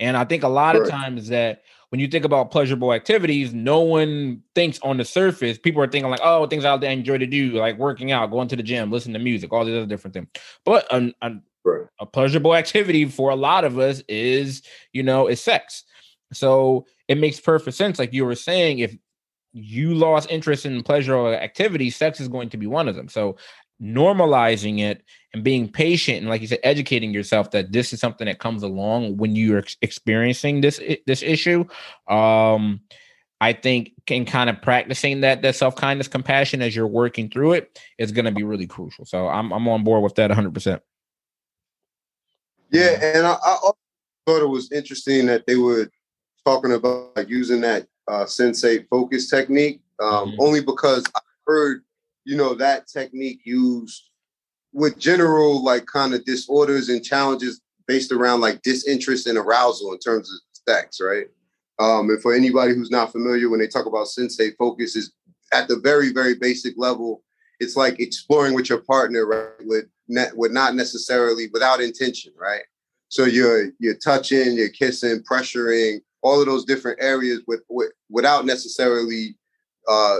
And I think a lot of times that when you think about pleasurable activities, no one thinks on the surface. People are thinking like, oh, things I enjoy to do, like working out, going to the gym, listening to music, all these other different things. But a, a, right. a pleasurable activity for a lot of us is, you know, is sex. So it makes perfect sense, like you were saying, if you lost interest in pleasurable activities, sex is going to be one of them. So normalizing it and being patient and like you said educating yourself that this is something that comes along when you're ex- experiencing this this issue um i think in kind of practicing that that self-kindness compassion as you're working through it is going to be really crucial so i'm i'm on board with that 100% yeah and i, I thought it was interesting that they were talking about using that uh sensate focus technique um mm-hmm. only because i heard you know, that technique used with general like kind of disorders and challenges based around like disinterest and arousal in terms of sex, right? Um, and for anybody who's not familiar, when they talk about sensate focus, is at the very, very basic level. It's like exploring with your partner, right? With net, with not necessarily without intention, right? So you're you're touching, you're kissing, pressuring, all of those different areas with, with without necessarily uh,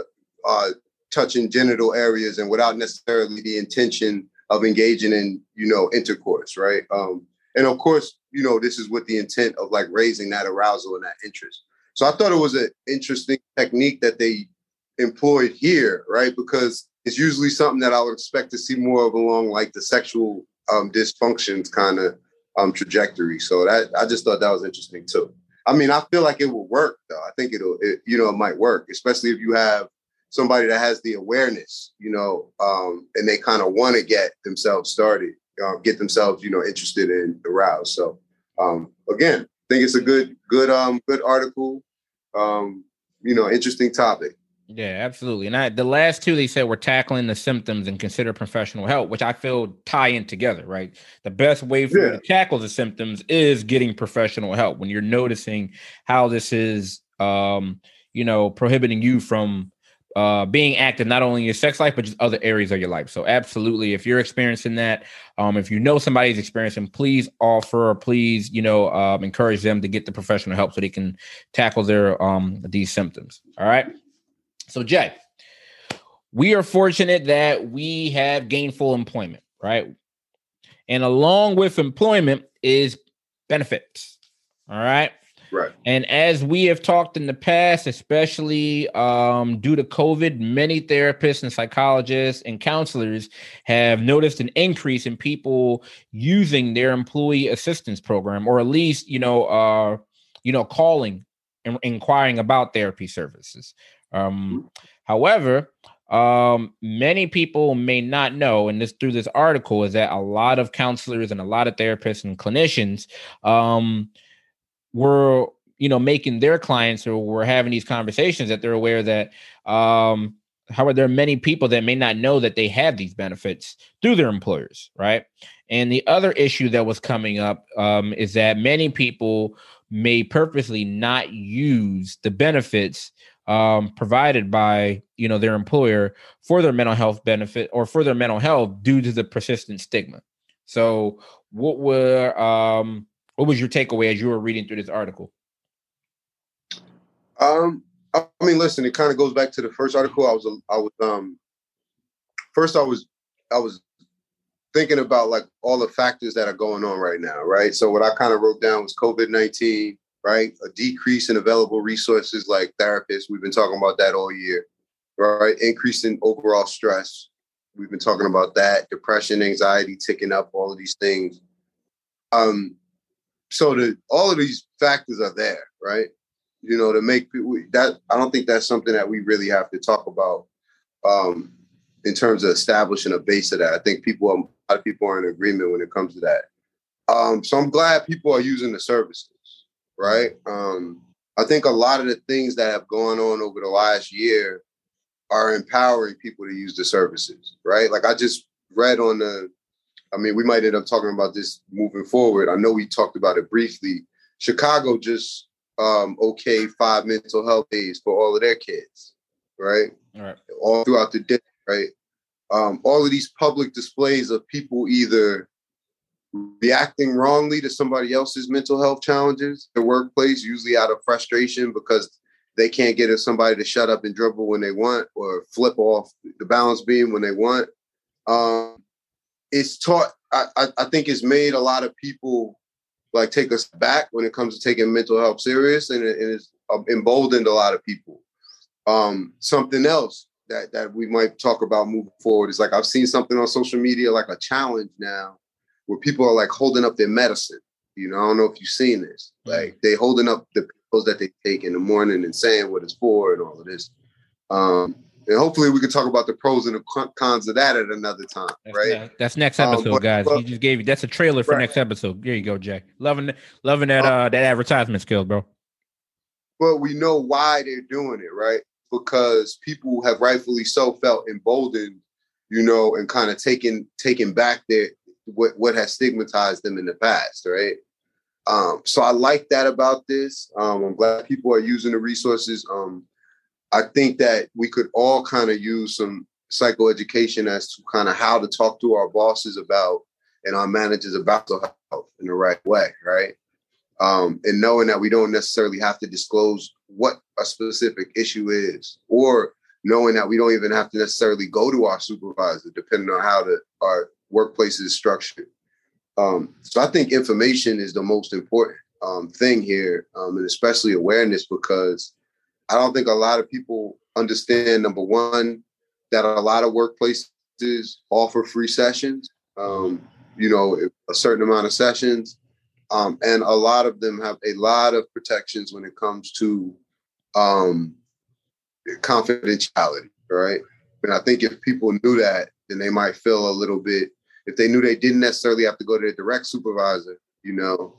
uh, touching genital areas and without necessarily the intention of engaging in you know intercourse, right? Um, and of course, you know this is with the intent of like raising that arousal and that interest. So I thought it was an interesting technique that they employed here, right? Because it's usually something that I would expect to see more of along like the sexual um, dysfunctions kind of um, trajectory. So that I just thought that was interesting too. I mean, I feel like it will work though. I think it'll, it, you know, it might work, especially if you have somebody that has the awareness, you know, um, and they kind of want to get themselves started, uh, get themselves, you know, interested in the aroused. So um, again, I think it's a good, good, um, good article. Um, you know, interesting topic. Yeah, absolutely. And I, the last two they said were tackling the symptoms and consider professional help, which I feel tie in together, right? The best way for yeah. you to tackle the symptoms is getting professional help when you're noticing how this is um, you know, prohibiting you from uh being active not only in your sex life but just other areas of your life so absolutely if you're experiencing that um if you know somebody's experiencing please offer please you know um encourage them to get the professional help so they can tackle their um these symptoms all right so, Jay, we are fortunate that we have gainful employment, right? And along with employment is benefits. All right. Right. And as we have talked in the past, especially um, due to COVID, many therapists and psychologists and counselors have noticed an increase in people using their employee assistance program, or at least, you know, uh, you know, calling and inquiring about therapy services. Um, however, um, many people may not know, and this through this article, is that a lot of counselors and a lot of therapists and clinicians um, were, you know, making their clients or were having these conversations that they're aware that um, however, there are many people that may not know that they have these benefits through their employers, right? And the other issue that was coming up um, is that many people may purposely not use the benefits um, provided by you know their employer for their mental health benefit or for their mental health due to the persistent stigma. So, what were um, what was your takeaway as you were reading through this article? Um, I mean, listen, it kind of goes back to the first article. I was, I was, um, first, I was, I was thinking about like all the factors that are going on right now, right? So what I kind of wrote down was COVID nineteen, right? A decrease in available resources like therapists. We've been talking about that all year, right? Increase in overall stress. We've been talking about that. Depression, anxiety ticking up, all of these things. Um, so the all of these factors are there, right? You know, to make people that I don't think that's something that we really have to talk about um, in terms of establishing a base of that. I think people, a lot of people are in agreement when it comes to that. Um, so I'm glad people are using the services right? Um, I think a lot of the things that have gone on over the last year are empowering people to use the services, right? Like I just read on the, I mean, we might end up talking about this moving forward. I know we talked about it briefly. Chicago just um, okay five mental health days for all of their kids, right? All right. All throughout the day, right? Um, all of these public displays of people either reacting wrongly to somebody else's mental health challenges the workplace, usually out of frustration because they can't get somebody to shut up and dribble when they want or flip off the balance beam when they want. Um, it's taught, I, I, think it's made a lot of people like take us back when it comes to taking mental health serious and, it, it's um, emboldened a lot of people. Um, something else that, that we might talk about moving forward is like I've seen something on social media like a challenge now where people are like holding up their medicine. You know, I don't know if you've seen this. Mm. Like they holding up the pills that they take in the morning and saying what it's for and all of this. Um, and hopefully we can talk about the pros and the cons of that at another time, that's right? that's next um, episode, um, but, guys. But, he just gave you that's a trailer for right. next episode. There you go, Jack. Loving loving that um, uh that advertisement skill, bro. But we know why they're doing it, right? Because people have rightfully so felt emboldened, you know, and kind of taken taken back their what what has stigmatized them in the past, right? Um, so I like that about this. Um, I'm glad people are using the resources. Um, I think that we could all kind of use some psychoeducation as to kind of how to talk to our bosses about and our managers about mental health in the right way, right? Um, and knowing that we don't necessarily have to disclose what a specific issue is, or knowing that we don't even have to necessarily go to our supervisor, depending on how the, our workplace is structured. Um, so I think information is the most important um, thing here, um, and especially awareness, because I don't think a lot of people understand. Number one, that a lot of workplaces offer free sessions. Um, you know, a certain amount of sessions, um, and a lot of them have a lot of protections when it comes to um, confidentiality. Right, and I think if people knew that, then they might feel a little bit if they knew they didn't necessarily have to go to their direct supervisor, you know,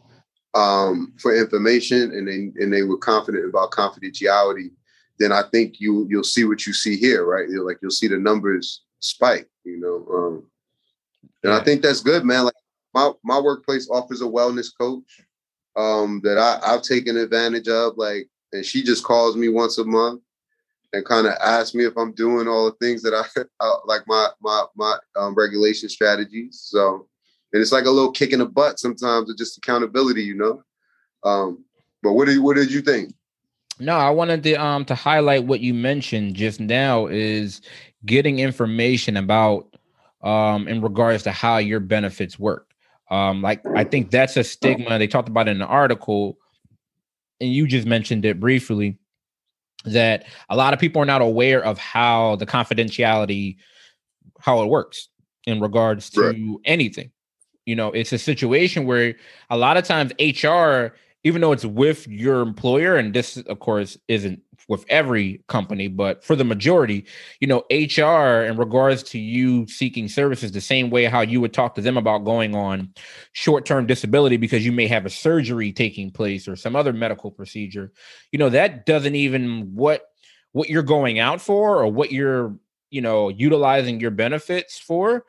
um, for information and they and they were confident about confidentiality, then I think you you'll see what you see here, right? You're like you'll see the numbers spike, you know. Um, and I think that's good, man. Like my my workplace offers a wellness coach um, that I, I've taken advantage of. Like, and she just calls me once a month and kind of ask me if I'm doing all the things that I like my my my um, regulation strategies. So, and it's like a little kick in the butt sometimes, of just accountability, you know. Um, but what did what did you think? No, I wanted to um to highlight what you mentioned just now is getting information about um in regards to how your benefits work. Um, like I think that's a stigma they talked about in the article, and you just mentioned it briefly that a lot of people are not aware of how the confidentiality how it works in regards to right. anything you know it's a situation where a lot of times hr even though it's with your employer and this of course isn't with every company but for the majority you know hr in regards to you seeking services the same way how you would talk to them about going on short-term disability because you may have a surgery taking place or some other medical procedure you know that doesn't even what what you're going out for or what you're you know utilizing your benefits for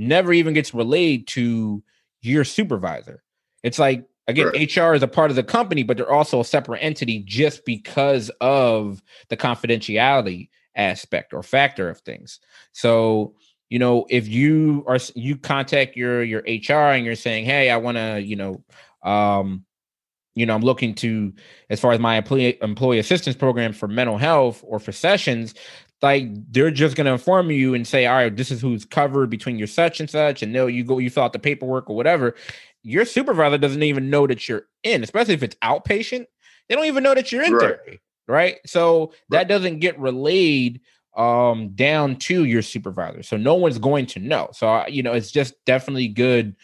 never even gets relayed to your supervisor it's like Again, right. HR is a part of the company, but they're also a separate entity just because of the confidentiality aspect or factor of things. So, you know, if you are you contact your your HR and you're saying, "Hey, I want to, you know, um, you know, I'm looking to as far as my employee employee assistance program for mental health or for sessions, like they're just going to inform you and say, all right, this is who's covered between your such and such, and no, you go, you fill out the paperwork or whatever, your supervisor doesn't even know that you're in, especially if it's outpatient. They don't even know that you're in right. therapy, right? So right. that doesn't get relayed um down to your supervisor. So no one's going to know. So you know, it's just definitely good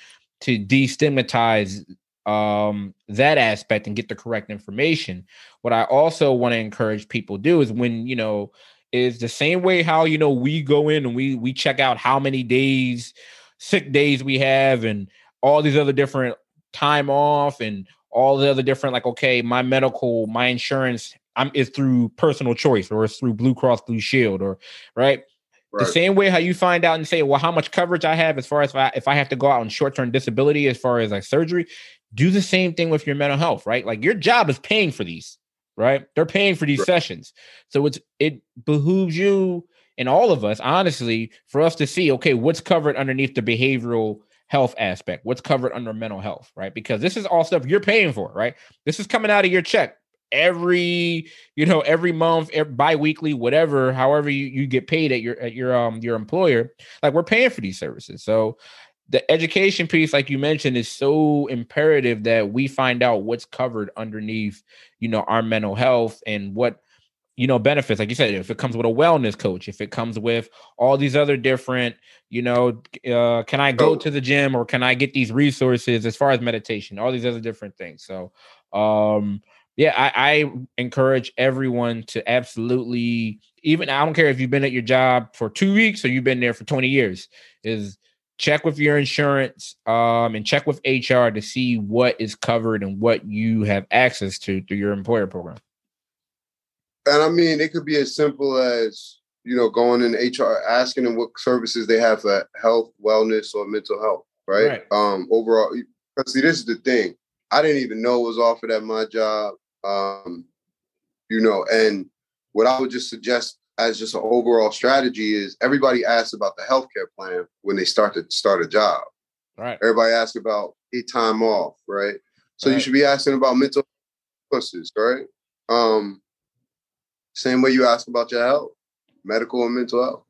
to destigmatize um that aspect and get the correct information. What I also want to encourage people do is when, you know, is the same way how you know we go in and we we check out how many days sick days we have and all these other different time off and all the other different like okay my medical my insurance i'm is through personal choice or it's through blue cross blue shield or right Right. The same way how you find out and say, well, how much coverage I have as far as if I, if I have to go out on short term disability as far as like surgery, do the same thing with your mental health, right? Like your job is paying for these, right? They're paying for these right. sessions, so it's it behooves you and all of us, honestly, for us to see, okay, what's covered underneath the behavioral health aspect, what's covered under mental health, right? Because this is all stuff you're paying for, right? This is coming out of your check every you know every month every, bi-weekly whatever however you, you get paid at your at your um your employer like we're paying for these services so the education piece like you mentioned is so imperative that we find out what's covered underneath you know our mental health and what you know benefits like you said if it comes with a wellness coach if it comes with all these other different you know uh, can i go oh. to the gym or can i get these resources as far as meditation all these other different things so um yeah I, I encourage everyone to absolutely even i don't care if you've been at your job for two weeks or you've been there for 20 years is check with your insurance um, and check with hr to see what is covered and what you have access to through your employer program and I mean, it could be as simple as you know going in HR, asking them what services they have for health, wellness, or mental health. Right. right. Um. Overall, see, this is the thing. I didn't even know was offered at my job. Um, you know, and what I would just suggest as just an overall strategy is everybody asks about the healthcare plan when they start to start a job. Right. Everybody asks about a time off, right? So right. you should be asking about mental illnesses, right? Um, same way you ask about your health, medical and mental health.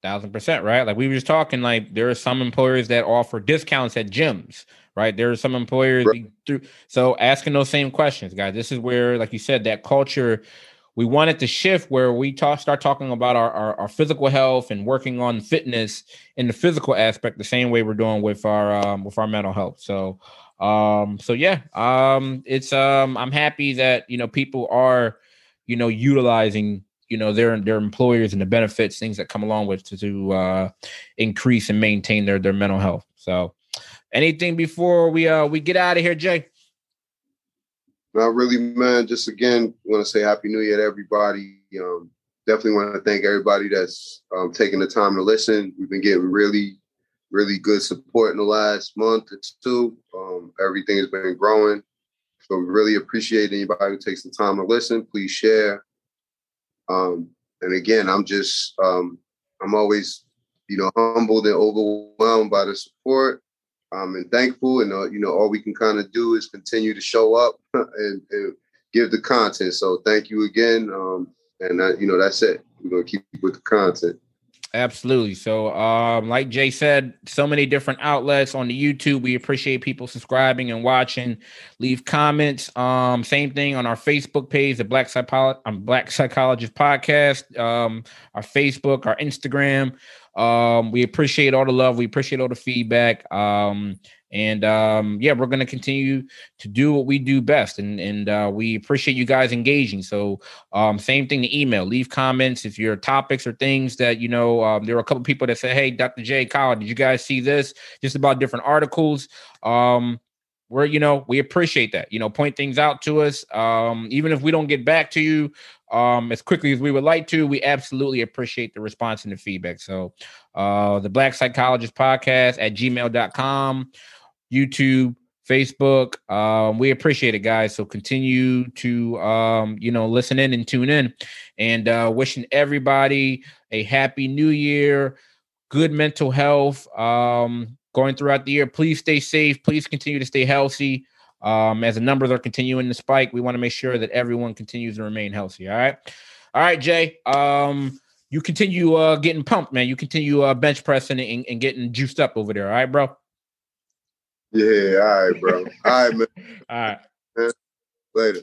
Thousand percent, right? Like we were just talking, like there are some employers that offer discounts at gyms, right? There are some employers right. through so asking those same questions, guys. This is where, like you said, that culture we wanted to shift where we talk start talking about our, our, our physical health and working on fitness in the physical aspect the same way we're doing with our um, with our mental health. So um so yeah um it's um i'm happy that you know people are you know utilizing you know their their employers and the benefits things that come along with to, to uh increase and maintain their their mental health so anything before we uh we get out of here jay not really man just again want to say happy new year to everybody um definitely want to thank everybody that's um taking the time to listen we've been getting really really good support in the last month or two. Um, everything has been growing. So we really appreciate anybody who takes the time to listen. Please share. Um, and again, I'm just um, I'm always, you know, humbled and overwhelmed by the support. Um, and thankful, and uh, you know, all we can kind of do is continue to show up and, and, give the content. So thank you again, um, and uh, you know, that's it. We're gonna keep with the content. Absolutely. So, um, like Jay said, so many different outlets on the YouTube. We appreciate people subscribing and watching. Leave comments. Um, same thing on our Facebook page, the Black Psycholo- um, Black Psychologist Podcast. Um, our Facebook, our Instagram. Um, we appreciate all the love. We appreciate all the feedback. Um, and um, yeah, we're going to continue to do what we do best, and and uh, we appreciate you guys engaging. So, um, same thing. The email, leave comments if your topics or things that you know. Um, there are a couple people that say, "Hey, Dr. J, Kyle, did you guys see this?" Just about different articles. Um, we're you know we appreciate that. You know, point things out to us. Um, even if we don't get back to you um as quickly as we would like to, we absolutely appreciate the response and the feedback. So, uh, the Black Psychologist Podcast at gmail.com. YouTube, Facebook. Um, we appreciate it, guys. So continue to um, you know, listen in and tune in. And uh wishing everybody a happy new year, good mental health. Um, going throughout the year. Please stay safe. Please continue to stay healthy. Um, as the numbers are continuing to spike, we want to make sure that everyone continues to remain healthy. All right. All right, Jay. Um, you continue uh getting pumped, man. You continue uh bench pressing and, and getting juiced up over there. All right, bro. Yeah, all right, bro. All right, man. All right. Later.